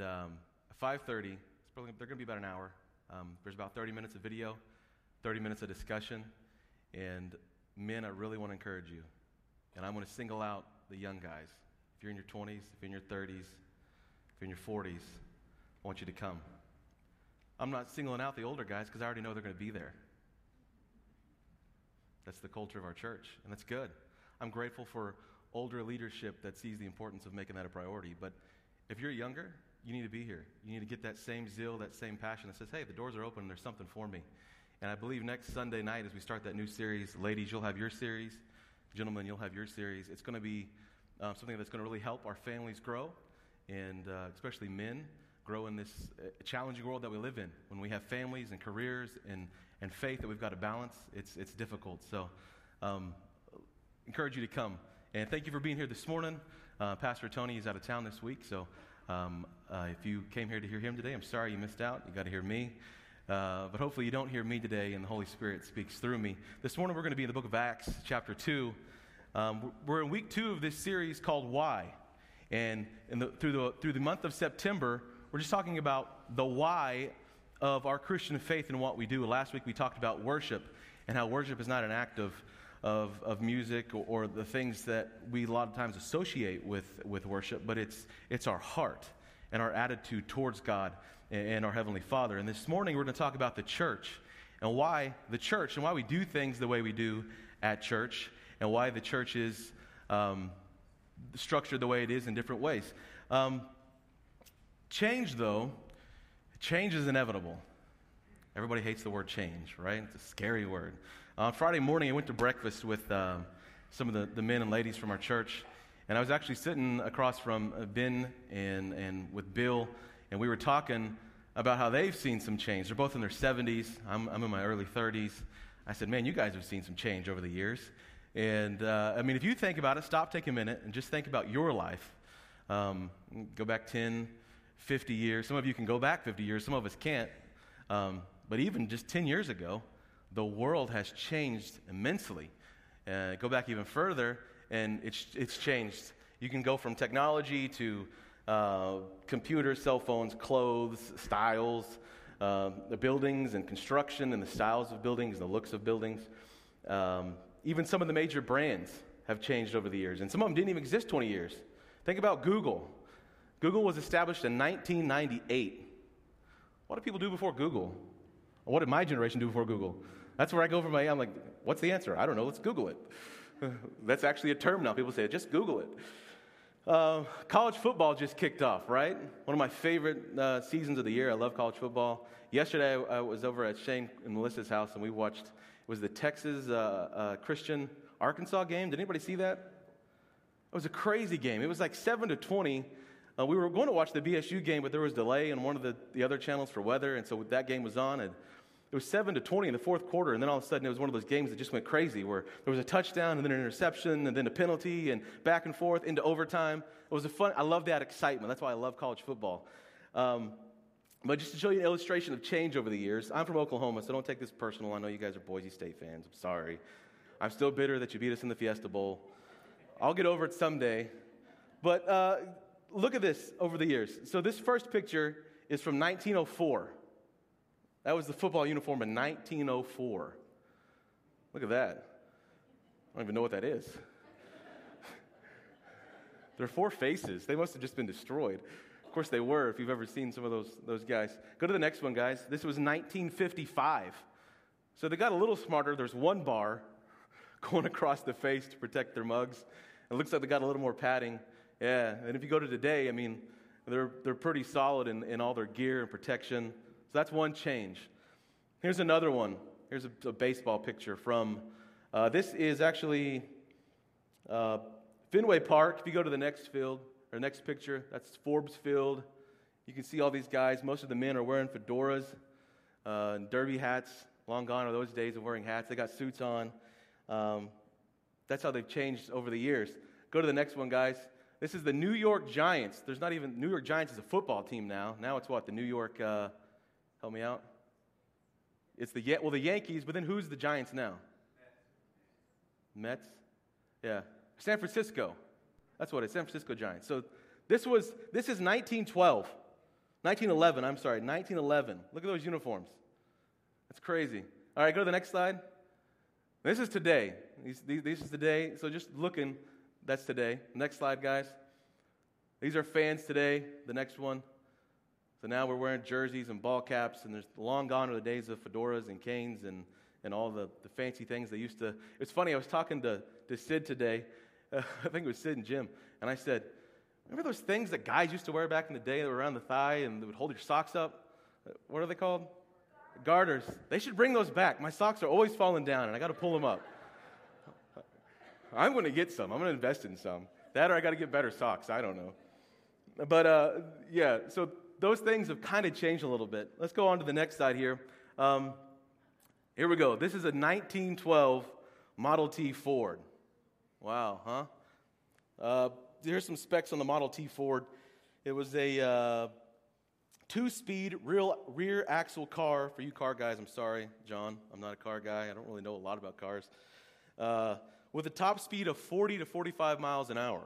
Um, at 5.30, it's probably, they're going to be about an hour. Um, there's about 30 minutes of video, 30 minutes of discussion. And men, I really want to encourage you. And I'm going to single out the young guys. If you're in your 20s, if you're in your 30s, if you're in your 40s, I want you to come. I'm not singling out the older guys because I already know they're going to be there. That's the culture of our church, and that's good. I'm grateful for older leadership that sees the importance of making that a priority. But if you're younger, you need to be here. You need to get that same zeal, that same passion that says, hey, the doors are open, there's something for me. And I believe next Sunday night, as we start that new series, ladies, you'll have your series. Gentlemen, you'll have your series. It's going to be uh, something that's going to really help our families grow, and uh, especially men grow in this uh, challenging world that we live in. When we have families and careers and, and faith that we've got to balance, it's, it's difficult. So, um, encourage you to come. And thank you for being here this morning. Uh, Pastor Tony is out of town this week, so um, uh, if you came here to hear him today, I'm sorry you missed out. You got to hear me. Uh, but hopefully, you don't hear me today, and the Holy Spirit speaks through me. This morning, we're going to be in the book of Acts, chapter 2. Um, we're in week two of this series called Why. And the, through, the, through the month of September, we're just talking about the why of our Christian faith and what we do. Last week we talked about worship and how worship is not an act of, of, of music or, or, the things that we a lot of times associate with, with worship, but it's, it's our heart and our attitude towards God and, our Heavenly Father. And this morning we're going to talk about the church and why the church and why we do things the way we do at church and why the church is um, structured the way it is in different ways. Um, Change, though, change is inevitable. Everybody hates the word change, right? It's a scary word. On Friday morning, I went to breakfast with uh, some of the, the men and ladies from our church, and I was actually sitting across from uh, Ben and, and with Bill, and we were talking about how they've seen some change. They're both in their 70s. I'm, I'm in my early 30s. I said, Man, you guys have seen some change over the years. And uh, I mean, if you think about it, stop, take a minute, and just think about your life. Um, go back 10, 50 years. Some of you can go back 50 years, some of us can't. Um, but even just 10 years ago, the world has changed immensely. Uh, go back even further, and it's, it's changed. You can go from technology to uh, computers, cell phones, clothes, styles, uh, the buildings and construction and the styles of buildings, the looks of buildings. Um, even some of the major brands have changed over the years, and some of them didn't even exist 20 years. Think about Google. Google was established in 1998. What did people do before Google? What did my generation do before Google? That's where I go from my, I'm like, what's the answer? I don't know, let's Google it. That's actually a term now. People say, just Google it. Uh, college football just kicked off, right? One of my favorite uh, seasons of the year. I love college football. Yesterday, I, was over at Shane and Melissa's house, and we watched, it was the Texas uh, uh Christian Arkansas game. Did anybody see that? It was a crazy game. It was like 7 to 20 uh, we were going to watch the BSU game, but there was delay on one of the, the other channels for weather, and so that game was on, and it was 7 to 20 in the fourth quarter, and then all of a sudden it was one of those games that just went crazy, where there was a touchdown, and then an interception, and then a penalty, and back and forth into overtime. It was a fun, I love that excitement. That's why I love college football. Um, but just to show you an illustration of change over the years, I'm from Oklahoma, so don't take this personal. I know you guys are Boise State fans. I'm sorry. I'm still bitter that you beat us in the Fiesta Bowl. I'll get over it someday. But uh, look at this over the years. So, this first picture is from 1904. That was the football uniform in 1904. Look at that. I don't even know what that is. there are four faces. They must have just been destroyed. Of course, they were, if you've ever seen some of those, those guys. Go to the next one, guys. This was 1955. So they got a little smarter. There's one bar going across the face to protect their mugs. It looks like they got a little more padding. Yeah, and if you go to today, I mean, they're, they're pretty solid in, in all their gear and protection. So that's one change. Here's another one. Here's a, a baseball picture from, uh, this is actually uh, Fenway Park. If you go to the next field, or next picture, that's Forbes Field. You can see all these guys. Most of the men are wearing fedoras uh, and derby hats. Long gone are those days of wearing hats. They got suits on. Um, that's how they've changed over the years. Go to the next one, guys. This is the New York Giants. There's not even, New York Giants is a football team now. Now it's what? The New York, uh, help me out? It's the, well, the Yankees, but then who's the Giants now? Mets? Yeah. San Francisco. That's what it is, San Francisco Giants. So this was, this is 1912. 1911, I'm sorry, 1911. Look at those uniforms. That's crazy. All right, go to the next slide. This is today. These, these, this is today. So just looking, that's today. Next slide, guys. These are fans today. The next one. So now we're wearing jerseys and ball caps, and there's long gone are the days of fedoras and canes and, and all the, the fancy things they used to. It's funny, I was talking to, to Sid today. Uh, I think it was Sid and Jim. And I said, Remember those things that guys used to wear back in the day that were around the thigh and would hold your socks up? Uh, what are they called? Garters. They should bring those back. My socks are always falling down, and I got to pull them up. I'm going to get some. I'm going to invest in some. That or I got to get better socks. I don't know. But uh, yeah, so those things have kind of changed a little bit. Let's go on to the next side here. Um, here we go. This is a 1912 Model T Ford. Wow, huh? Uh, here's some specs on the Model T Ford. It was a uh, two speed rear, rear axle car. For you car guys, I'm sorry, John. I'm not a car guy. I don't really know a lot about cars. Uh, with a top speed of 40 to 45 miles an hour.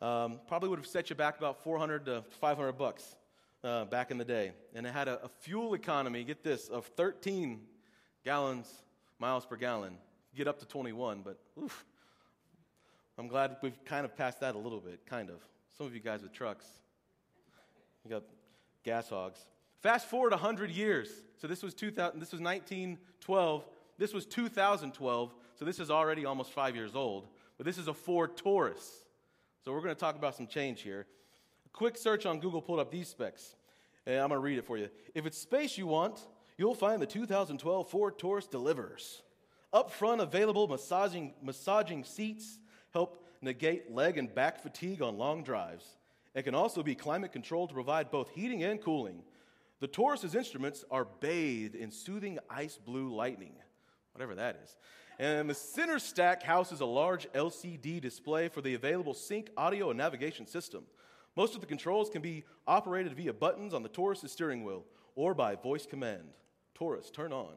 Um, probably would have set you back about 400 to 500 bucks uh, back in the day. And it had a, a, fuel economy, get this, of 13 gallons, miles per gallon. Get up to 21, but oof, I'm glad we've kind of passed that a little bit, kind of. Some of you guys with trucks, you got gas hogs. Fast forward 100 years. So this was 2000, this was 1912. This was 2012. So this is already almost five years old. But this is a Ford Taurus. So we're going to talk about some change here. A quick search on Google pulled up these specs. And I'm going to read it for you. If it's space you want, you'll find the 2012 Ford Taurus delivers. Up front, available massaging, massaging seats help negate leg and back fatigue on long drives. It can also be climate controlled to provide both heating and cooling. The Taurus's instruments are bathed in soothing ice blue lightning, whatever that is. And the center stack houses a large LCD display for the available sync audio and navigation system. Most of the controls can be operated via buttons on the Taurus's steering wheel or by voice command. Taurus, turn on.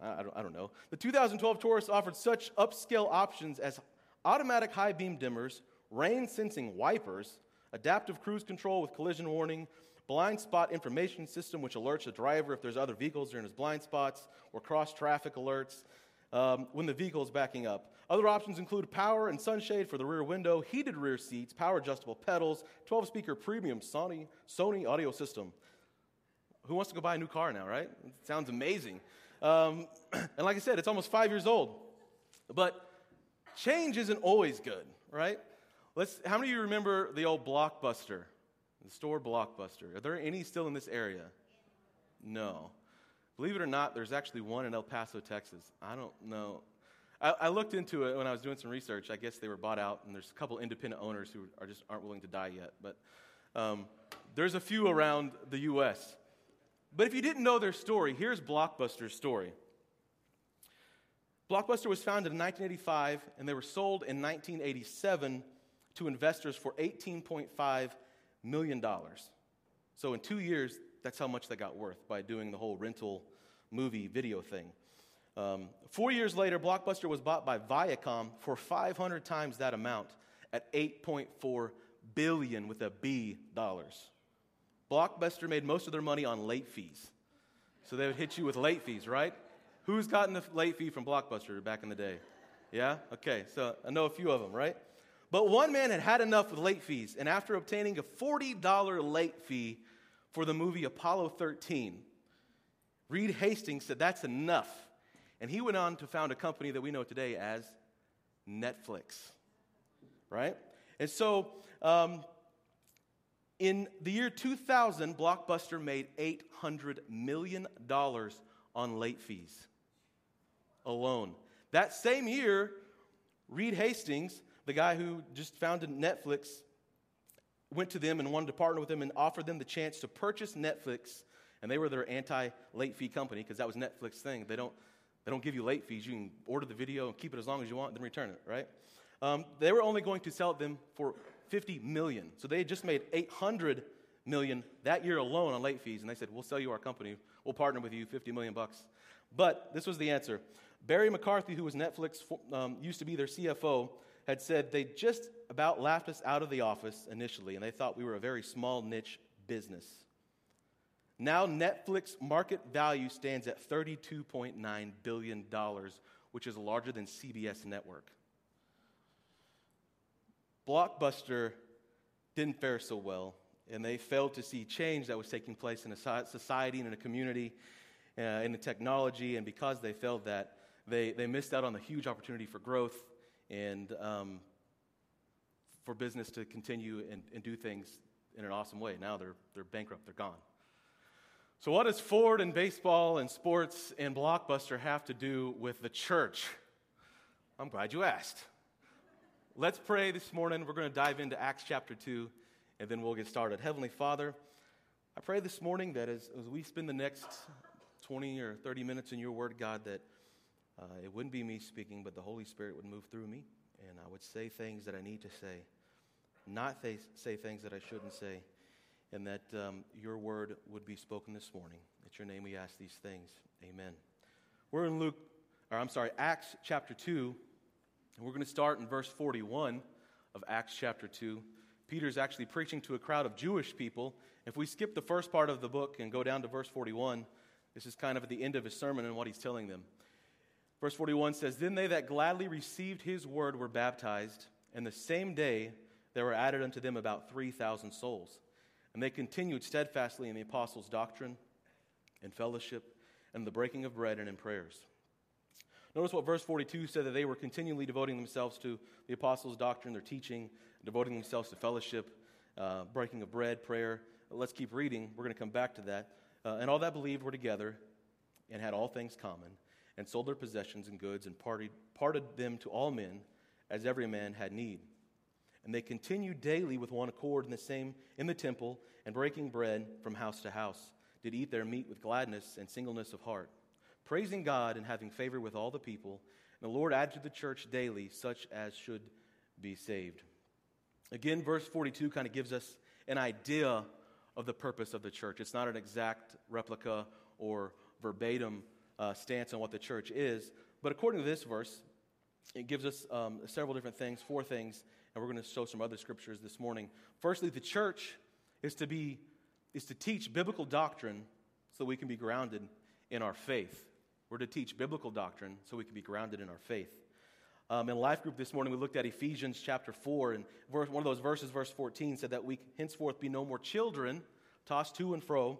I don't, I don't know. The 2012 Taurus offered such upscale options as automatic high beam dimmers, rain sensing wipers, adaptive cruise control with collision warning, blind spot information system which alerts the driver if there's other vehicles in his blind spots, or cross traffic alerts um, when the vehicle is backing up. Other options include power and sunshade for the rear window, heated rear seats, power adjustable pedals, 12 speaker premium Sony, Sony audio system. Who wants to go buy a new car now, right? It sounds amazing. Um, and like I said, it's almost five years old. But change isn't always good, right? Let's, how many of you remember the old Blockbuster, the store Blockbuster? Are there any still in this area? No. Believe it or not, there's actually one in El Paso, Texas. I don't know. I, I, looked into it when I was doing some research. I guess they were bought out, and there's a couple independent owners who are just aren't willing to die yet. But um, there's a few around the U.S. But if you didn't know their story, here's Blockbuster's story. Blockbuster was founded in 1985 and they were sold in 1987 to investors for $18.5 million. So in two years, that's how much they got worth by doing the whole rental movie video thing. Um, four years later, Blockbuster was bought by Viacom for 500 times that amount at 8.4 billion with a B dollars. Blockbuster made most of their money on late fees. So they would hit you with late fees, right? Who's gotten a late fee from Blockbuster back in the day? Yeah? Okay, so I know a few of them, right? But one man had had enough with late fees, and after obtaining a $40 late fee for the movie Apollo 13, Reed Hastings said that's enough. And he went on to found a company that we know today as Netflix, right? And so um, in the year 2000, Blockbuster made $800 million on late fees alone. That same year, Reed Hastings, the guy who just founded Netflix, went to them and wanted to partner with them and offered them the chance to purchase Netflix. And they were their anti late fee company because that was Netflix thing. They don't, they don't give you late fees. You can order the video and keep it as long as you want, then return it, right? Um, they were only going to sell them for 50 million. So they had just made 800 million that year alone on late fees. And they said, We'll sell you our company. We'll partner with you, 50 million bucks. But this was the answer. Barry McCarthy, who was Netflix, um, used to be their CFO, had said they just about laughed us out of the office initially, and they thought we were a very small niche business. Now, Netflix market value stands at $32.9 billion, which is larger than CBS Network. Blockbuster didn't fare so well, and they failed to see change that was taking place in a society and in a community, uh, in the technology, and because they failed that, they, they missed out on the huge opportunity for growth and um, for business to continue and, and do things in an awesome way. Now they're, they're bankrupt, they're gone. So, what does Ford and baseball and sports and Blockbuster have to do with the church? I'm glad you asked. Let's pray this morning. We're going to dive into Acts chapter 2, and then we'll get started. Heavenly Father, I pray this morning that as, as we spend the next 20 or 30 minutes in your word, God, that uh, it wouldn't be me speaking, but the Holy Spirit would move through me, and I would say things that I need to say, not th- say things that I shouldn't say and that um, your word would be spoken this morning. In your name we ask these things. Amen. We're in Luke, or I'm sorry, Acts chapter 2, and we're going to start in verse 41 of Acts chapter 2. Peter's actually preaching to a crowd of Jewish people. If we skip the first part of the book and go down to verse 41, this is kind of at the end of his sermon and what he's telling them. Verse 41 says, Then they that gladly received his word were baptized, and the same day there were added unto them about 3,000 souls. And they continued steadfastly in the apostles' doctrine and fellowship and the breaking of bread and in prayers. Notice what verse 42 said that they were continually devoting themselves to the apostles' doctrine, their teaching, devoting themselves to fellowship, uh, breaking of bread, prayer. Let's keep reading. We're going to come back to that. Uh, and all that believed were together and had all things common, and sold their possessions and goods, and parted, parted them to all men as every man had need. And they continued daily with one accord in the same in the temple, and breaking bread from house to house, did eat their meat with gladness and singleness of heart, praising God and having favor with all the people. And the Lord added to the church daily such as should be saved. Again, verse 42 kind of gives us an idea of the purpose of the church. It's not an exact replica or verbatim uh, stance on what the church is, but according to this verse, it gives us um, several different things, four things and we're going to show some other scriptures this morning. Firstly, the church is to be is to teach biblical doctrine so we can be grounded in our faith. We're to teach biblical doctrine so we can be grounded in our faith. Um, in life group this morning, we looked at Ephesians chapter 4, and verse, one of those verses, verse 14, said that we henceforth be no more children, tossed to and fro,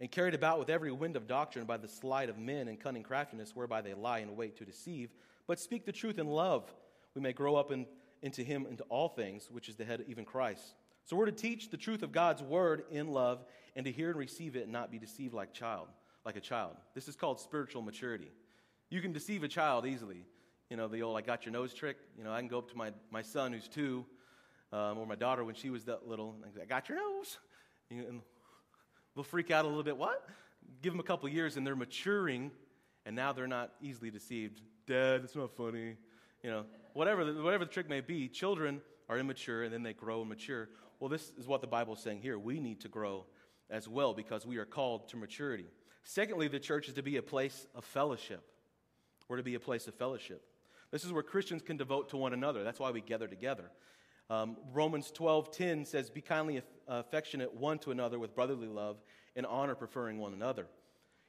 and carried about with every wind of doctrine by the sleight of men and cunning craftiness, whereby they lie in wait to deceive, but speak the truth in love. We may grow up in into him into all things, which is the head, even Christ. So we're to teach the truth of God's word in love and to hear and receive it and not be deceived like child, like a child. This is called spiritual maturity. You can deceive a child easily. You know, the old I got your nose trick. You know, I can go up to my, my son who's two, um, or my daughter when she was that little, and I got your nose. And they'll freak out a little bit. What? Give them a couple years and they're maturing, and now they're not easily deceived. Dad, it's not funny. You know, whatever the, whatever the trick may be, children are immature and then they grow and mature. Well, this is what the Bible is saying here. We need to grow as well because we are called to maturity. Secondly, the church is to be a place of fellowship. We're to be a place of fellowship. This is where Christians can devote to one another. That's why we gather together. Um, Romans 12:10 says, "Be kindly affectionate one to another with brotherly love, and honor preferring one another."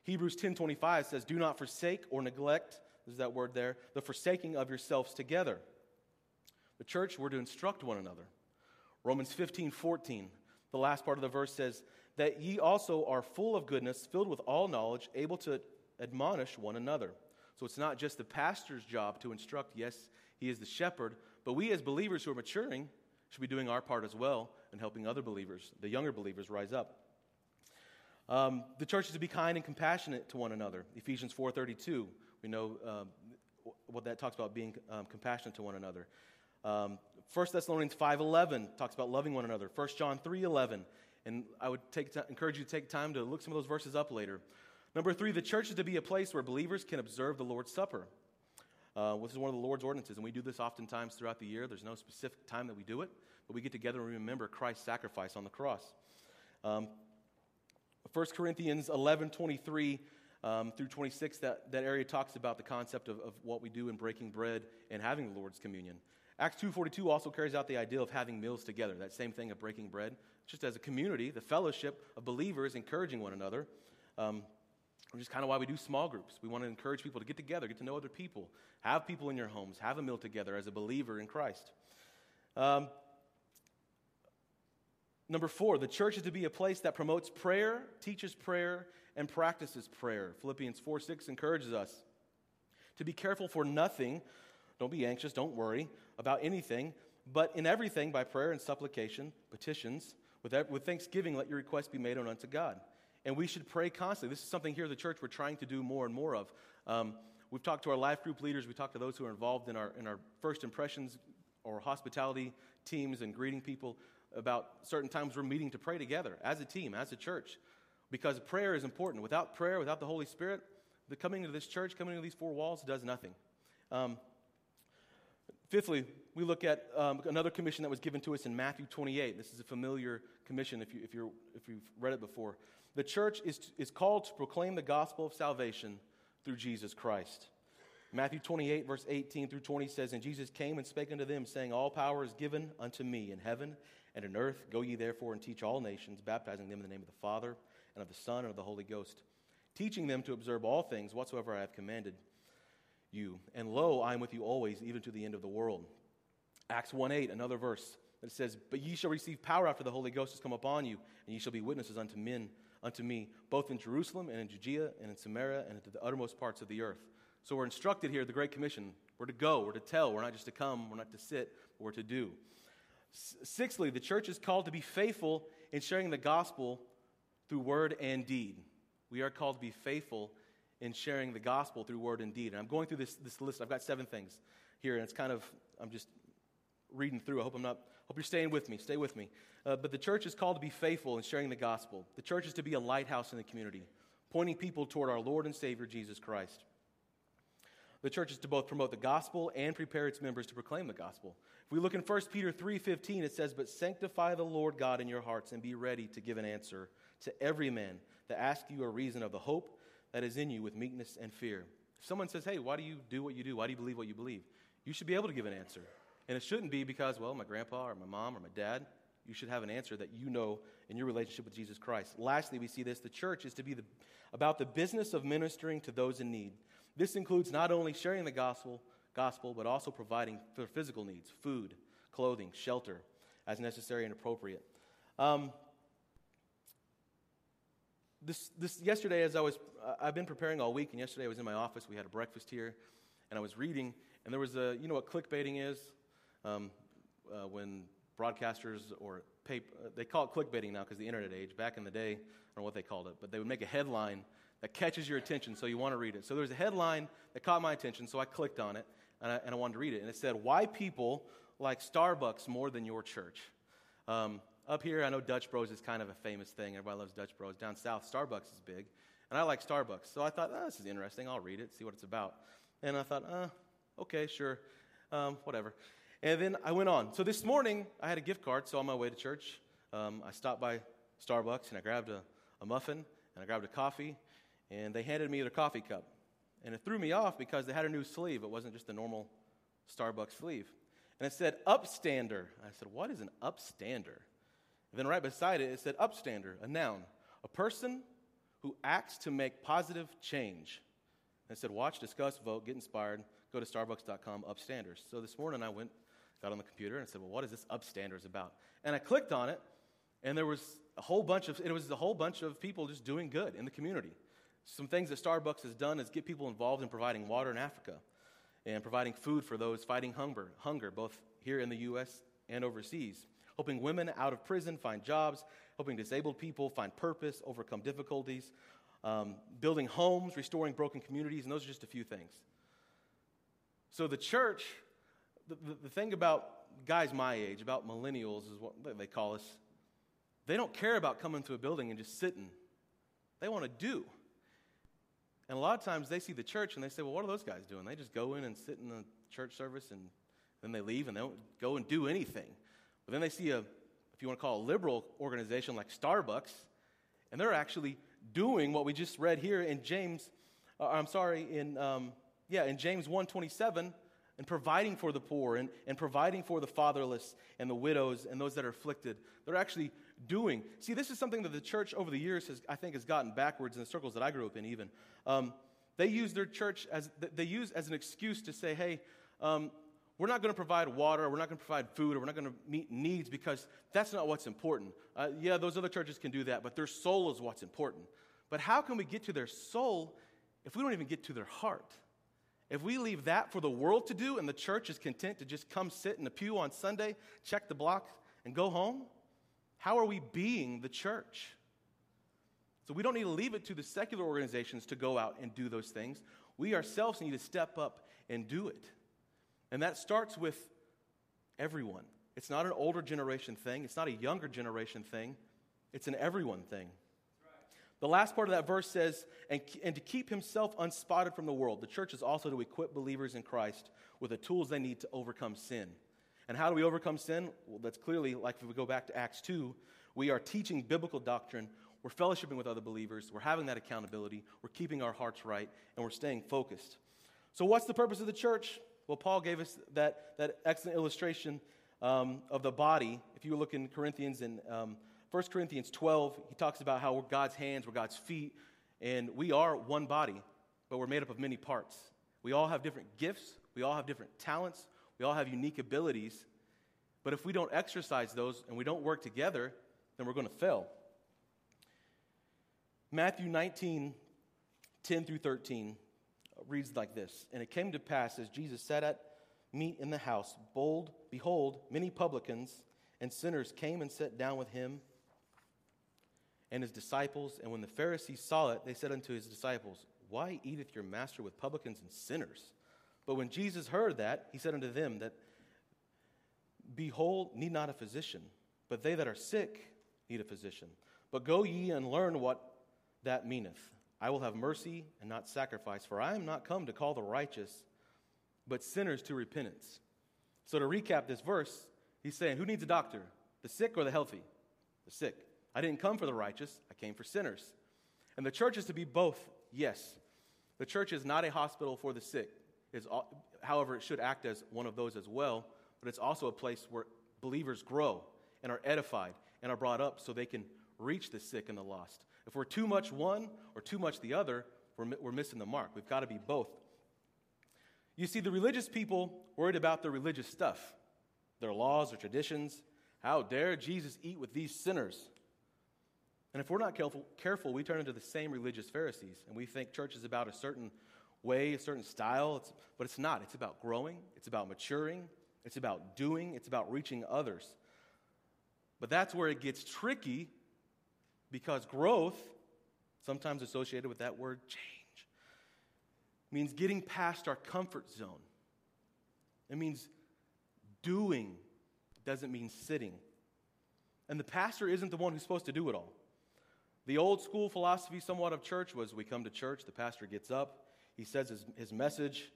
Hebrews 10:25 says, "Do not forsake or neglect there's that word there, the forsaking of yourselves together. The church, we're to instruct one another. Romans 15, 14, the last part of the verse says, That ye also are full of goodness, filled with all knowledge, able to admonish one another. So it's not just the pastor's job to instruct. Yes, he is the shepherd, but we as believers who are maturing should be doing our part as well and helping other believers, the younger believers, rise up. Um, the church is to be kind and compassionate to one another. Ephesians 4:32. We know um, what that talks about being um, compassionate to one another. Um, 1 Thessalonians 5.11 talks about loving one another. 1 John 3.11. And I would take t- encourage you to take time to look some of those verses up later. Number three, the church is to be a place where believers can observe the Lord's Supper. Uh, this is one of the Lord's ordinances, and we do this oftentimes throughout the year. There's no specific time that we do it, but we get together and remember Christ's sacrifice on the cross. Um, 1 Corinthians 11 23 um, through 26, that, that area talks about the concept of, of what we do in breaking bread and having the Lord's communion. Acts 2.42 also carries out the idea of having meals together, that same thing of breaking bread, just as a community, the fellowship of believers encouraging one another. Um, which is kind of why we do small groups. We want to encourage people to get together, get to know other people, have people in your homes, have a meal together as a believer in Christ. Um, number four, the church is to be a place that promotes prayer, teaches prayer, and practices prayer. Philippians 4 6 encourages us to be careful for nothing. Don't be anxious, don't worry about anything, but in everything, by prayer and supplication, petitions, with, with thanksgiving, let your requests be made known unto God. And we should pray constantly. This is something here at the church we're trying to do more and more of. Um, we've talked to our life group leaders, we talked to those who are involved in our, in our first impressions or hospitality teams and greeting people about certain times we're meeting to pray together as a team, as a church, because prayer is important. Without prayer, without the Holy Spirit, the coming to this church, coming to these four walls, does nothing. Um, fifthly, we look at um, another commission that was given to us in Matthew 28. This is a familiar commission if, you, if, you're, if you've read it before. The church is, is called to proclaim the gospel of salvation through Jesus Christ. Matthew 28, verse 18 through 20 says, And Jesus came and spake unto them, saying, All power is given unto me in heaven and in earth. Go ye therefore and teach all nations, baptizing them in the name of the Father, and of the Son, and of the Holy Ghost, teaching them to observe all things whatsoever I have commanded you. And lo, I am with you always, even to the end of the world. Acts 1 8, another verse that says, But ye shall receive power after the Holy Ghost has come upon you, and ye shall be witnesses unto men, unto me, both in Jerusalem and in Judea and in Samaria and into the uttermost parts of the earth. So we're instructed here, the Great Commission. We're to go, we're to tell, we're not just to come, we're not to sit, we're to do. Sixthly, the church is called to be faithful in sharing the gospel through word and deed. We are called to be faithful in sharing the gospel through word and deed. And I'm going through this, this list. I've got seven things here, and it's kind of, I'm just reading through. I hope I'm not, hope you're staying with me. Stay with me. Uh, but the church is called to be faithful in sharing the gospel. The church is to be a lighthouse in the community, pointing people toward our Lord and Savior, Jesus Christ. The church is to both promote the gospel and prepare its members to proclaim the gospel. If we look in 1 Peter 3:15, it says, "But sanctify the Lord God in your hearts and be ready to give an answer to every man that asks you a reason of the hope that is in you with meekness and fear." If someone says, "Hey, why do you do what you do? Why do you believe what you believe?" You should be able to give an answer. And it shouldn't be because, well, my grandpa or my mom or my dad. You should have an answer that you know in your relationship with Jesus Christ. Lastly, we see this the church is to be the, about the business of ministering to those in need. This includes not only sharing the gospel, gospel, but also providing for physical needs food, clothing, shelter as necessary and appropriate. Um, this, this yesterday, as I was, I've been preparing all week, and yesterday I was in my office. We had a breakfast here, and I was reading, and there was a, you know what clickbaiting is? Um, uh, when broadcasters or paper, uh, they call it clickbaiting now because the internet age. Back in the day, I don't know what they called it, but they would make a headline that catches your attention so you want to read it. So there was a headline that caught my attention, so I clicked on it and I, and I wanted to read it. And it said, Why people like Starbucks more than your church. Um, up here, I know Dutch Bros is kind of a famous thing. Everybody loves Dutch Bros. Down south, Starbucks is big. And I like Starbucks. So I thought, oh, this is interesting. I'll read it, see what it's about. And I thought, uh, okay, sure, um, whatever. And then I went on. So this morning, I had a gift card. So on my way to church, um, I stopped by Starbucks and I grabbed a, a muffin and I grabbed a coffee and they handed me their coffee cup. And it threw me off because they had a new sleeve. It wasn't just a normal Starbucks sleeve. And it said upstander. I said, What is an upstander? And then right beside it, it said upstander, a noun, a person who acts to make positive change. And it said, Watch, discuss, vote, get inspired, go to starbucks.com, upstanders. So this morning I went, got on the computer, and I said, Well, what is this upstanders about? And I clicked on it, and there was a whole bunch of, it was a whole bunch of people just doing good in the community. Some things that Starbucks has done is get people involved in providing water in Africa and providing food for those fighting hunger, hunger both here in the U.S. and overseas. Helping women out of prison find jobs, helping disabled people find purpose, overcome difficulties, um, building homes, restoring broken communities, and those are just a few things. So the church, the, the, the thing about guys my age, about millennials, is what they call us. They don't care about coming to a building and just sitting. They want to do. And a lot of times they see the church and they say, well, what are those guys doing? They just go in and sit in the church service and then they leave and they don't go and do anything. But then they see a, if you want to call it a liberal organization like Starbucks, and they're actually doing what we just read here in James, uh, I'm sorry, in, um, yeah, in James 1.27, and providing for the poor and, and providing for the fatherless and the widows and those that are afflicted. They're actually doing. See, this is something that the church over the years has, I think, has gotten backwards in the circles that I grew up in, even. Um, they use their church as, they use as an excuse to say, hey, um, we're not going to provide water, or we're not going to provide food, or we're not going to meet needs because that's not what's important. Uh, yeah, those other churches can do that, but their soul is what's important. But how can we get to their soul if we don't even get to their heart? If we leave that for the world to do and the church is content to just come sit in the pew on Sunday, check the block, and go home, how are we being the church? So we don't need to leave it to the secular organizations to go out and do those things. We ourselves need to step up and do it. And that starts with everyone. It's not an older generation thing, it's not a younger generation thing, it's an everyone thing. The last part of that verse says, and, and to keep himself unspotted from the world. The church is also to equip believers in Christ with the tools they need to overcome sin. And how do we overcome sin? Well, that's clearly, like if we go back to Acts 2, we are teaching biblical doctrine, we're fellowshipping with other believers, we're having that accountability, we're keeping our hearts right, and we're staying focused. So, what's the purpose of the church? Well, Paul gave us that, that excellent illustration um, of the body. If you look in Corinthians and um, 1 Corinthians 12, he talks about how we're God's hands, we're God's feet, and we are one body, but we're made up of many parts. We all have different gifts, we all have different talents, we all have unique abilities. But if we don't exercise those and we don't work together, then we're going to fail. Matthew 19, 10 through 13 uh, reads like this And it came to pass as Jesus sat at meat in the house, bold, behold, many publicans and sinners came and sat down with him and his disciples. And when the Pharisees saw it, they said unto his disciples, Why eateth your master with publicans and sinners? But when Jesus heard that, he said unto them that, Behold, need not a physician, but they that are sick need a physician. But go ye and learn what that meaneth. I will have mercy and not sacrifice, for I am not come to call the righteous, but sinners to repentance. So to recap this verse, he's saying, Who needs a doctor? The sick or the healthy? The sick. I didn't come for the righteous, I came for sinners. And the church is to be both, yes. The church is not a hospital for the sick. It's, however, it should act as one of those as well, but it's also a place where believers grow and are edified and are brought up so they can reach the sick and the lost. If we're too much one or too much the other, we're, we're missing the mark. We've got to be both. You see, the religious people worried about their religious stuff, their laws, or traditions. How dare Jesus eat with these sinners? And if we're not careful, careful, we turn into the same religious Pharisees, and we think church is about a certain way, a certain style, it's, but it's not. It's about growing, it's about maturing, it's about doing, it's about reaching others. But that's where it gets tricky because growth, sometimes associated with that word change, means getting past our comfort zone. It means doing, doesn't mean sitting. And the pastor isn't the one who's supposed to do it all. The old school philosophy, somewhat, of church was we come to church, the pastor gets up, he says his, his message,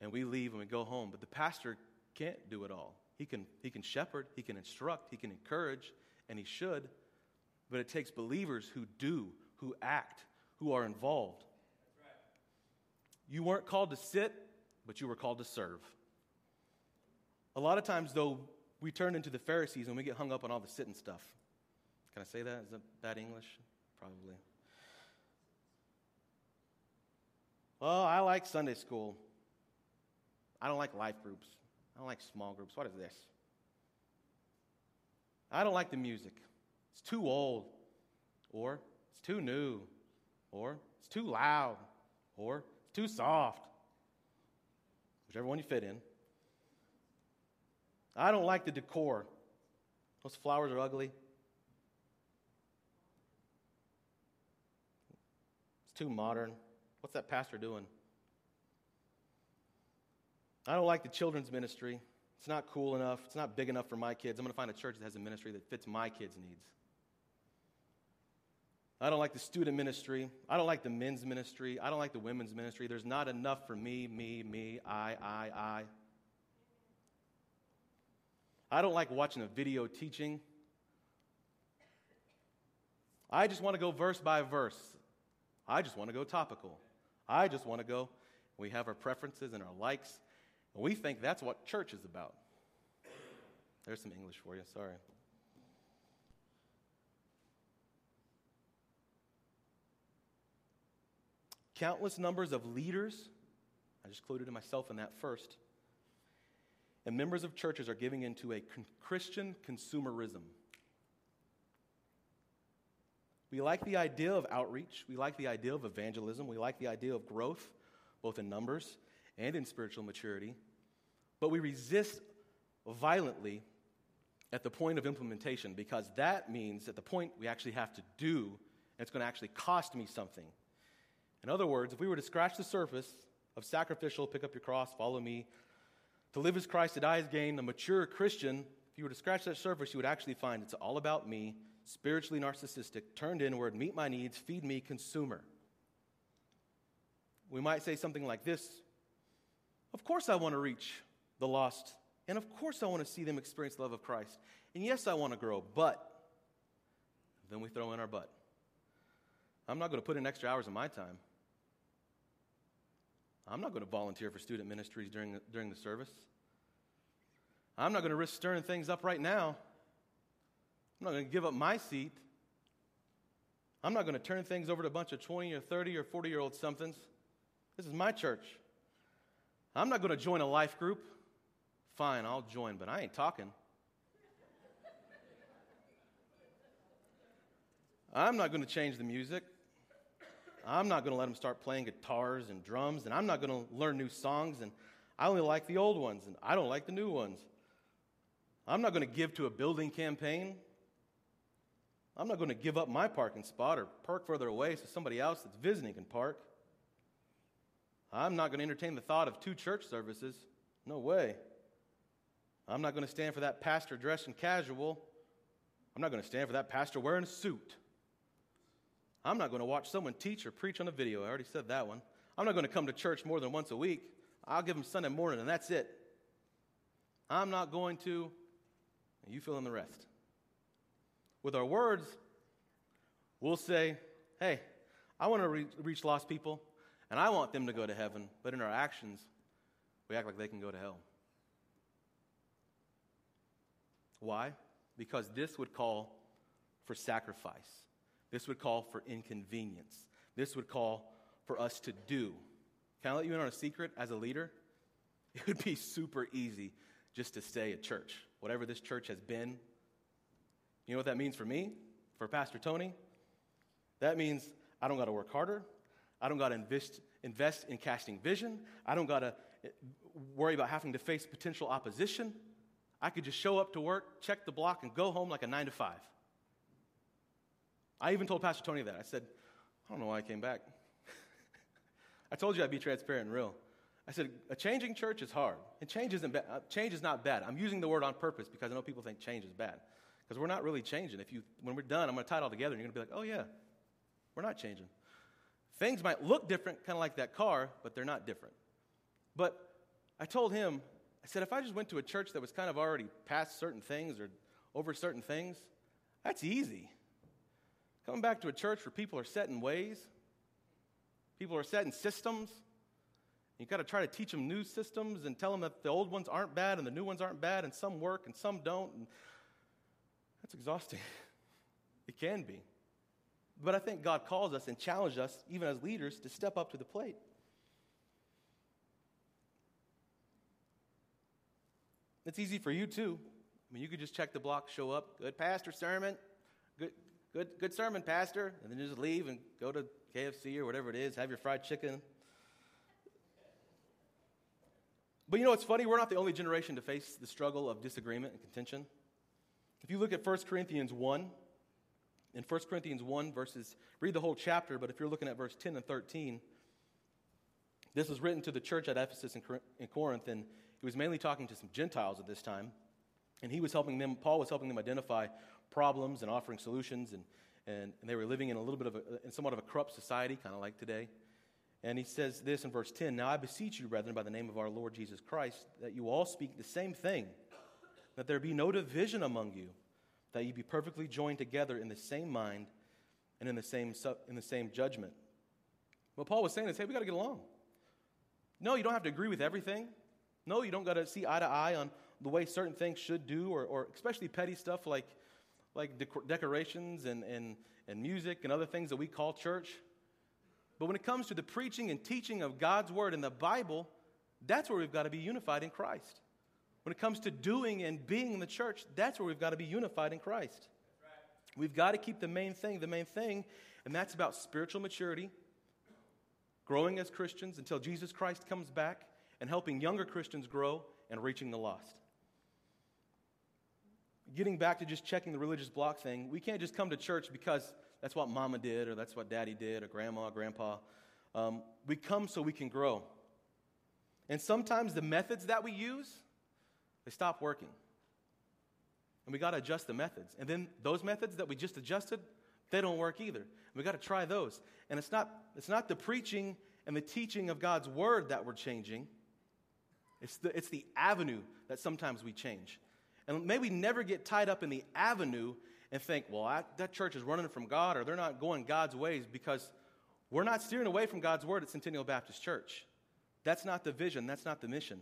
and we leave and we go home. But the pastor can't do it all. He can, he can shepherd, he can instruct, he can encourage, and he should. But it takes believers who do, who act, who are involved. You weren't called to sit, but you were called to serve. A lot of times, though, we turn into the Pharisees and we get hung up on all the sitting stuff. Can I say that? Is that bad English? Probably. Well, I like Sunday school. I don't like life groups. I don't like small groups. What is this? I don't like the music. It's too old. Or it's too new. Or it's too loud. Or it's too soft. Whichever one you fit in. I don't like the decor. Those flowers are ugly. It's too modern. What's that pastor doing? I don't like the children's ministry. It's not cool enough. It's not big enough for my kids. I'm going to find a church that has a ministry that fits my kids' needs. I don't like the student ministry. I don't like the men's ministry. I don't like the women's ministry. There's not enough for me, me, me, I, I, I. I don't like watching a video teaching. I just want to go verse by verse. I just want to go topical. I just want to go. We have our preferences and our likes. And we think that's what church is about. There's some English for you, sorry. Countless numbers of leaders, I just included myself in that first, and members of churches are giving into a Christian consumerism. We like the idea of outreach, we like the idea of evangelism, we like the idea of growth, both in numbers and in spiritual maturity, but we resist violently at the point of implementation because that means at the point we actually have to do, and it's going to actually cost me something. In other words, if we were to scratch the surface of sacrificial, pick up your cross, follow me, to live as Christ, to die as gain, a mature Christian, if you were to scratch that surface, you would actually find it's all about me, spiritually narcissistic, turned inward, meet my needs, feed me, consumer. We might say something like this Of course, I want to reach the lost, and of course, I want to see them experience the love of Christ. And yes, I want to grow, but then we throw in our but. I'm not going to put in extra hours of my time. I'm not going to volunteer for student ministries during during the service. I'm not going to risk stirring things up right now. I'm not going to give up my seat. I'm not going to turn things over to a bunch of 20 or 30 or 40 year old somethings. This is my church. I'm not going to join a life group. Fine, I'll join, but I ain't talking. I'm not going to change the music. I'm not going to let them start playing guitars and drums, and I'm not going to learn new songs, and I only like the old ones, and I don't like the new ones. I'm not going to give to a building campaign. I'm not going to give up my parking spot or park further away so somebody else that's visiting can park. I'm not going to entertain the thought of two church services. No way. I'm not going to stand for that pastor dressed in casual. I'm not going to stand for that pastor wearing a suit. I'm not going to watch someone teach or preach on a video. I already said that one. I'm not going to come to church more than once a week. I'll give them Sunday morning, and that's it. I'm not going to, you fill in the rest. With our words, we'll say, hey, I want to re- reach lost people, and I want them to go to heaven. But in our actions, we act like they can go to hell. Why? Because this would call for sacrifice. This would call for inconvenience. This would call for us to do. Can I let you in on a secret as a leader? It would be super easy just to stay at church, whatever this church has been. You know what that means for me, for Pastor Tony? That means I don't got to work harder. I don't got to invest, invest in casting vision. I don't got to eh, worry about having to face potential opposition. I could just show up to work, check the block, and go home like a nine to five. I even told Pastor Tony that. I said, I don't know why I came back. I told you I'd be transparent and real. I said, a changing church is hard. And change, isn't uh, change is not bad. I'm using the word on purpose because I know people think change is bad. Because we're not really changing. If you, when we're done, I'm going to tie it all together and you're going to be like, oh, yeah, we're not changing. Things might look different, kind of like that car, but they're not different. But I told him, I said, if I just went to a church that was kind of already past certain things or over certain things, that's easy. Coming back to a church where people are set in ways, people are set in systems. You got to try to teach them new systems and tell them that the old ones aren't bad and the new ones aren't bad and some work and some don't. And that's exhausting. it can be. But I think God calls us and challenges us, even as leaders, to step up to the plate. It's easy for you too. I mean, you could just check the block, show up, good pastor sermon, good, Good, good sermon, Pastor. And then just leave and go to KFC or whatever it is, have your fried chicken. But you know what's funny? We're not the only generation to face the struggle of disagreement and contention. If you look at 1 Corinthians 1, in 1 Corinthians 1, verses, read the whole chapter, but if you're looking at verse 10 and 13, this was written to the church at Ephesus in Corinth, and he was mainly talking to some Gentiles at this time. And he was helping them, Paul was helping them identify problems and offering solutions, and, and, and they were living in a little bit of a, in somewhat of a corrupt society, kind of like today. And he says this in verse 10 Now I beseech you, brethren, by the name of our Lord Jesus Christ, that you all speak the same thing, that there be no division among you, that you be perfectly joined together in the same mind and in the same, in the same judgment. What Paul was saying is, hey, we got to get along. No, you don't have to agree with everything. No, you don't got to see eye to eye on the way certain things should do, or, or especially petty stuff like, like dec- decorations and, and, and music and other things that we call church. But when it comes to the preaching and teaching of God's word in the Bible, that's where we've got to be unified in Christ. When it comes to doing and being in the church, that's where we've got to be unified in Christ. We've got to keep the main thing the main thing, and that's about spiritual maturity, growing as Christians until Jesus Christ comes back, and helping younger Christians grow and reaching the lost. Getting back to just checking the religious block thing, we can't just come to church because that's what mama did, or that's what daddy did, or grandma, or grandpa. Um, we come so we can grow. And sometimes the methods that we use, they stop working. And we got to adjust the methods. And then those methods that we just adjusted, they don't work either. We got to try those. And it's not, it's not the preaching and the teaching of God's word that we're changing. It's the, it's the avenue that sometimes we change. And maybe never get tied up in the avenue and think, well, I, that church is running from God or they're not going God's ways because we're not steering away from God's word at Centennial Baptist Church. That's not the vision, that's not the mission.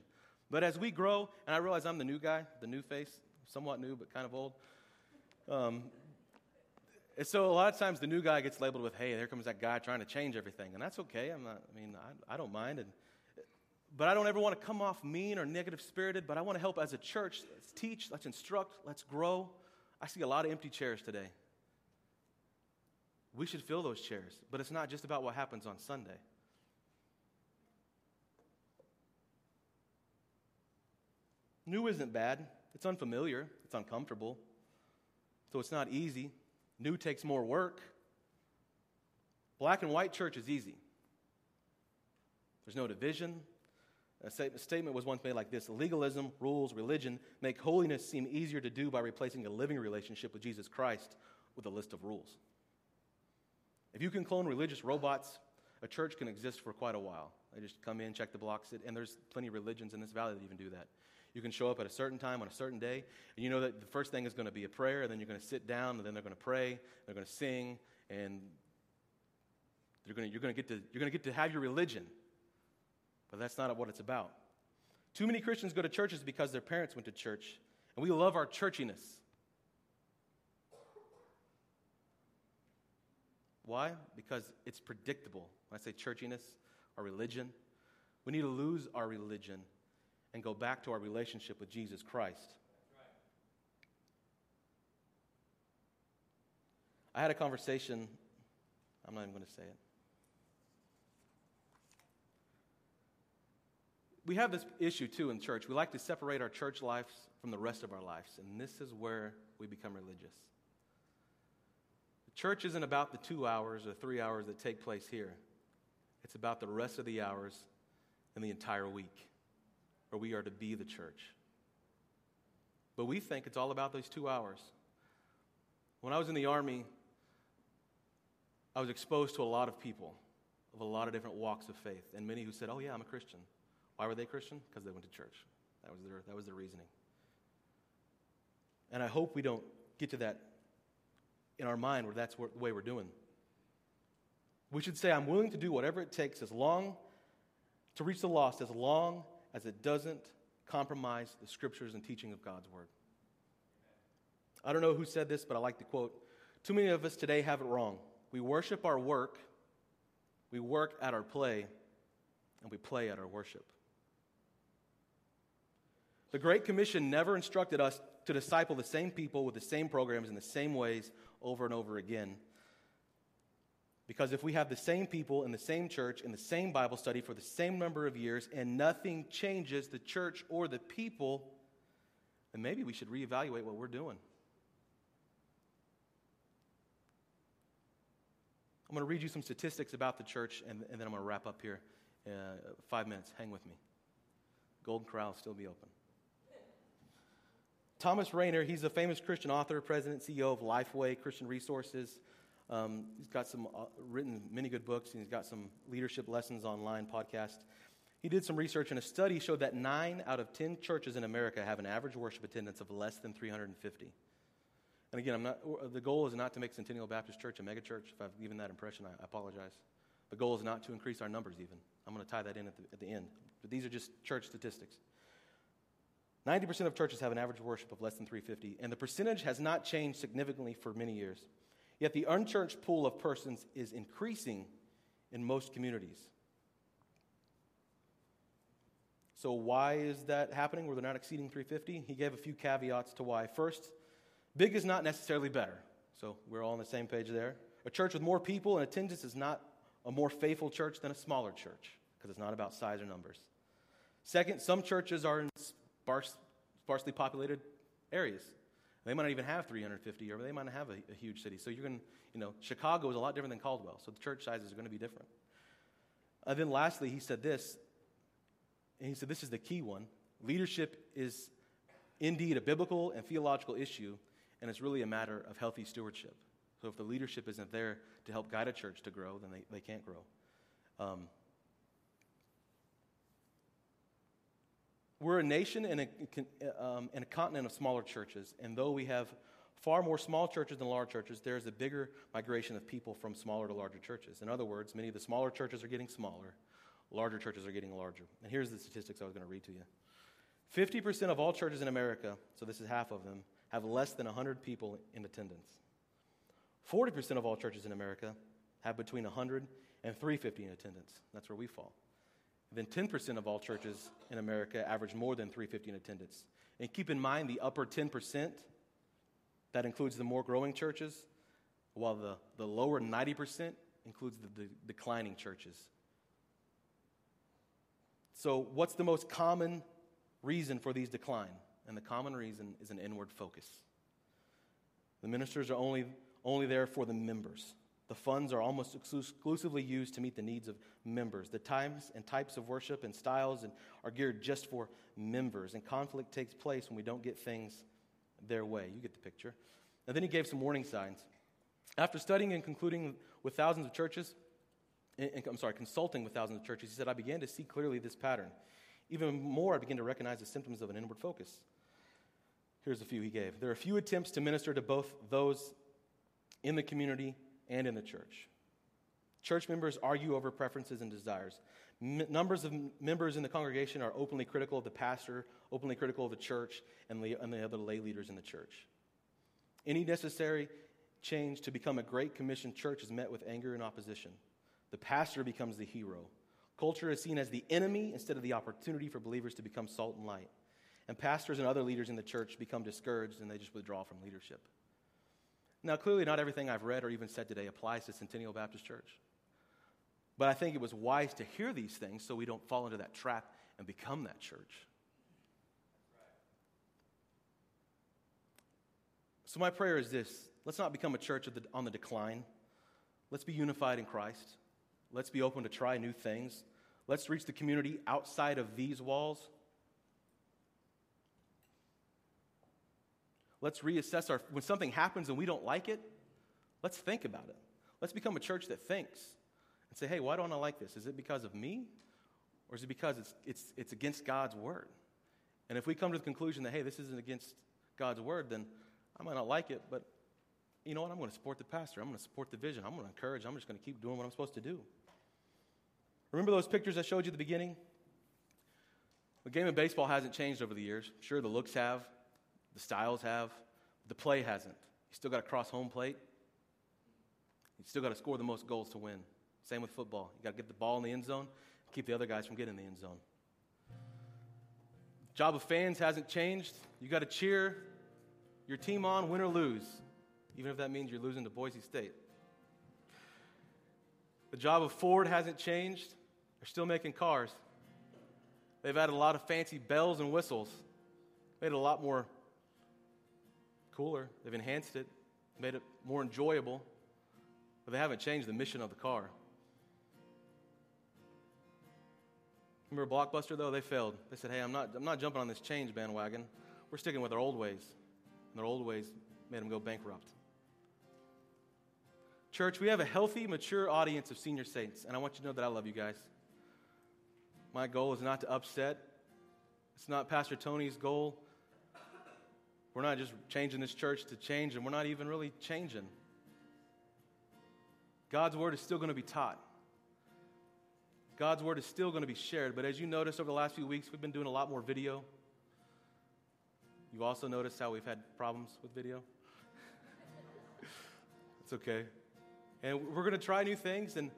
But as we grow, and I realize I'm the new guy, the new face, somewhat new, but kind of old. Um, and so a lot of times the new guy gets labeled with, hey, there comes that guy trying to change everything. And that's okay. I'm not, I mean, I, I don't mind. And, but I don't ever want to come off mean or negative spirited, but I want to help as a church. Let's teach, let's instruct, let's grow. I see a lot of empty chairs today. We should fill those chairs, but it's not just about what happens on Sunday. New isn't bad. It's unfamiliar, it's uncomfortable. So it's not easy. New takes more work. Black and white church is easy. There's no division. A statement was once made like this Legalism, rules, religion make holiness seem easier to do by replacing a living relationship with Jesus Christ with a list of rules. If you can clone religious robots, a church can exist for quite a while. They just come in, check the blocks, and there's plenty of religions in this valley that even do that. You can show up at a certain time on a certain day, and you know that the first thing is going to be a prayer, and then you're going to sit down, and then they're going to pray, they're going to sing, and you're going to, you're going to get to you're going to get to have your religion. But that's not what it's about. Too many Christians go to churches because their parents went to church, and we love our churchiness. Why? Because it's predictable. When I say churchiness, our religion, we need to lose our religion and go back to our relationship with Jesus Christ. I had a conversation, I'm not even going to say it. We have this issue too in church. We like to separate our church lives from the rest of our lives, and this is where we become religious. The church isn't about the two hours or three hours that take place here, it's about the rest of the hours in the entire week or we are to be the church. But we think it's all about those two hours. When I was in the Army, I was exposed to a lot of people of a lot of different walks of faith, and many who said, Oh, yeah, I'm a Christian. Why were they Christian? Because they went to church. That was their, that was their reasoning. And I hope we don't get to that in our mind where that's the way we're doing. We should say, I'm willing to do whatever it takes as long to reach the lost, as long as it doesn't compromise the scriptures and teaching of God's word. I don't know who said this, but I like the quote Too many of us today have it wrong. We worship our work, we work at our play, and we play at our worship. The Great Commission never instructed us to disciple the same people with the same programs in the same ways over and over again. Because if we have the same people in the same church, in the same Bible study for the same number of years, and nothing changes the church or the people, then maybe we should reevaluate what we're doing. I'm going to read you some statistics about the church, and, and then I'm going to wrap up here. Uh, five minutes. Hang with me. Golden Corral still be open. Thomas Rainer, he's a famous Christian author, president, CEO of Lifeway Christian Resources. Um, he's got some uh, written many good books, and he's got some leadership lessons online podcast. He did some research, and a study showed that nine out of 10 churches in America have an average worship attendance of less than 350. And again, I'm not, the goal is not to make Centennial Baptist Church a megachurch. If I've given that impression, I, I apologize. The goal is not to increase our numbers, even. I'm going to tie that in at the, at the end. But these are just church statistics. 90% of churches have an average worship of less than 350, and the percentage has not changed significantly for many years. Yet the unchurched pool of persons is increasing in most communities. So, why is that happening where they're not exceeding 350? He gave a few caveats to why. First, big is not necessarily better. So, we're all on the same page there. A church with more people and attendance is not a more faithful church than a smaller church because it's not about size or numbers. Second, some churches are in sparse, sparsely populated areas. They might not even have 350, or they might not have a, a huge city. So you're going to, you know, Chicago is a lot different than Caldwell. So the church sizes are going to be different. And then lastly, he said this, and he said this is the key one. Leadership is indeed a biblical and theological issue, and it's really a matter of healthy stewardship. So if the leadership isn't there to help guide a church to grow, then they, they can't grow. Um, we're a nation and a, um, and a continent of smaller churches, and though we have far more small churches than large churches, there is a bigger migration of people from smaller to larger churches. In other words, many of the smaller churches are getting smaller, larger churches are getting larger. And here's the statistics I was going to read to you 50% of all churches in America, so this is half of them, have less than 100 people in attendance. 40% of all churches in America have between 100 and 350 in attendance. That's where we fall. Then 10% of all churches in America average more than 350 in attendance. And keep in mind the upper 10%, that includes the more growing churches, while the, the lower 90% includes the, the declining churches. So, what's the most common reason for these decline? And the common reason is an inward focus. The ministers are only only there for the members. The funds are almost exclusively used to meet the needs of members. The times and types of worship and styles are geared just for members. And conflict takes place when we don't get things their way. You get the picture. And then he gave some warning signs. After studying and concluding with thousands of churches, I'm sorry, consulting with thousands of churches, he said, I began to see clearly this pattern. Even more, I began to recognize the symptoms of an inward focus. Here's a few he gave. There are a few attempts to minister to both those in the community and in the church. Church members argue over preferences and desires. M- numbers of m- members in the congregation are openly critical of the pastor, openly critical of the church, and, le- and the other lay leaders in the church. Any necessary change to become a great commission church is met with anger and opposition. The pastor becomes the hero. Culture is seen as the enemy instead of the opportunity for believers to become salt and light. And pastors and other leaders in the church become discouraged and they just withdraw from leadership. Now, clearly, not everything I've read or even said today applies to Centennial Baptist Church. But I think it was wise to hear these things so we don't fall into that trap and become that church. So, my prayer is this let's not become a church on the decline. Let's be unified in Christ. Let's be open to try new things. Let's reach the community outside of these walls Let's reassess our, when something happens and we don't like it, let's think about it. Let's become a church that thinks and say, hey, why don't I like this? Is it because of me? Or is it because it's, it's, it's against God's word? And if we come to the conclusion that, hey, this isn't against God's word, then I might not like it, but you know what? I'm going to support the pastor. I'm going to support the vision. I'm going to encourage. I'm just going to keep doing what I'm supposed to do. Remember those pictures I showed you at the beginning? The game of baseball hasn't changed over the years. Sure, the looks have, the styles have, the play hasn't. You still got to cross home plate. You still got to score the most goals to win. Same with football. You got to get the ball in the end zone, keep the other guys from getting in the end zone. Job of fans hasn't changed. You got to cheer your team on, win or lose, even if that means you're losing to Boise State. The job of Ford hasn't changed. They're still making cars. They've added a lot of fancy bells and whistles, made it a lot more cooler. They've enhanced it, made it more enjoyable, but they haven't changed the mission of the car. Remember Blockbuster, though? They failed. They said, hey, I'm not, I'm not jumping on this change bandwagon. We're sticking with our old ways. And their old ways made them go bankrupt. Church, we have a healthy, mature audience of senior saints, and I want you to know that I love you guys. My goal is not to upset. It's not Pastor Tony's goal we're not just changing this church to change, and we're not even really changing. God's word is still going to be taught. God's word is still going to be shared. But as you noticed over the last few weeks, we've been doing a lot more video. You've also noticed how we've had problems with video. it's okay. And we're going to try new things. And,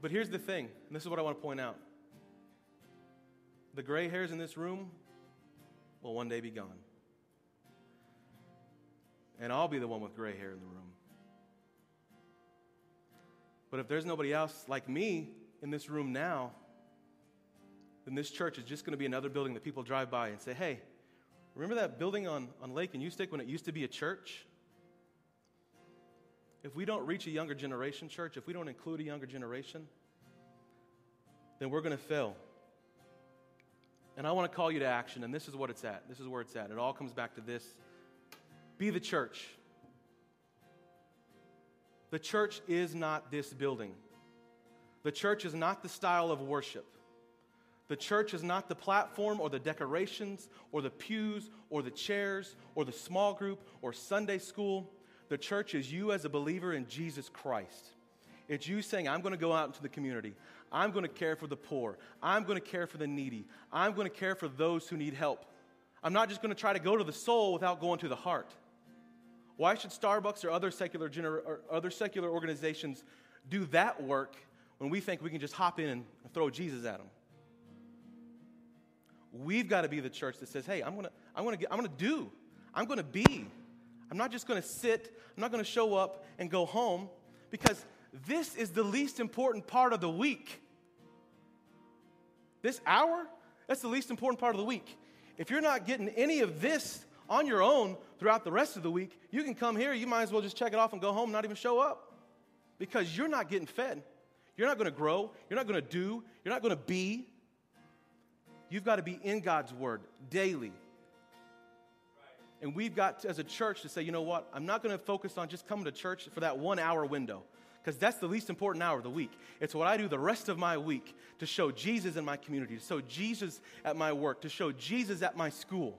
but here's the thing, and this is what I want to point out the gray hairs in this room will one day be gone. And I'll be the one with gray hair in the room. But if there's nobody else like me in this room now, then this church is just going to be another building that people drive by and say, hey, remember that building on, on Lake and Ustick when it used to be a church? If we don't reach a younger generation, church, if we don't include a younger generation, then we're going to fail. And I want to call you to action, and this is what it's at. This is where it's at. It all comes back to this be the church. The church is not this building. The church is not the style of worship. The church is not the platform or the decorations or the pews or the chairs or the small group or Sunday school. The church is you as a believer in Jesus Christ. It's you saying, I'm going to go out into the community. I'm going to care for the poor. I'm going to care for the needy. I'm going to care for those who need help. I'm not just going to try to go to the soul without going to the heart. Why should Starbucks or other secular, gener- or other secular organizations do that work when we think we can just hop in and throw Jesus at them? We've got to be the church that says, hey, I'm going to I'm to I'm to do. I'm going to be. I'm not just going to sit. I'm not going to show up and go home because this is the least important part of the week. This hour, that's the least important part of the week. If you're not getting any of this on your own throughout the rest of the week, you can come here, you might as well just check it off and go home not even show up because you're not getting fed. You're not going to grow. You're not going to do. You're not going to be. You've got to be in God's Word daily. And we've got, to, as a church, to say, you know what? I'm not going to focus on just coming to church for that one hour window because that's the least important hour of the week. It's what I do the rest of my week to show Jesus in my community, to show Jesus at my work, to show Jesus at my school.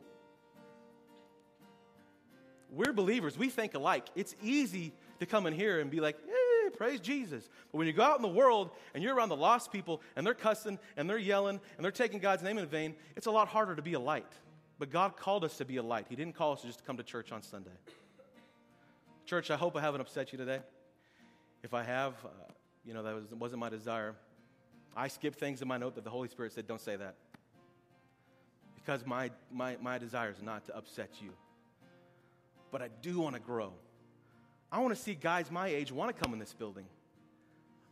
We're believers, we think alike. It's easy to come in here and be like, hey, praise Jesus. But when you go out in the world and you're around the lost people and they're cussing and they're yelling and they're taking God's name in vain, it's a lot harder to be a light. But God called us to be a light. He didn't call us just to come to church on Sunday. Church, I hope I haven't upset you today. If I have, uh, you know, that was, wasn't my desire. I skipped things in my note that the Holy Spirit said, don't say that. Because my, my, my desire is not to upset you but I do want to grow. I want to see guys my age want to come in this building.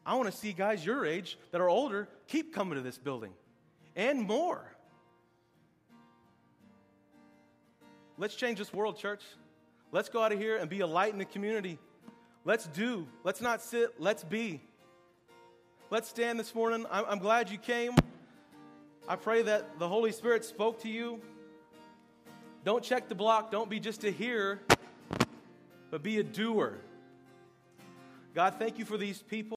I want to see guys your age that are older keep coming to this building and more. Let's change this world, church. Let's go out of here and be a light in the community. Let's do. Let's not sit. Let's be. Let's stand this morning. I'm, I'm glad you came. I pray that the Holy Spirit spoke to you. Don't check the block. Don't be just a hearer, but be a doer. God, thank you for these people.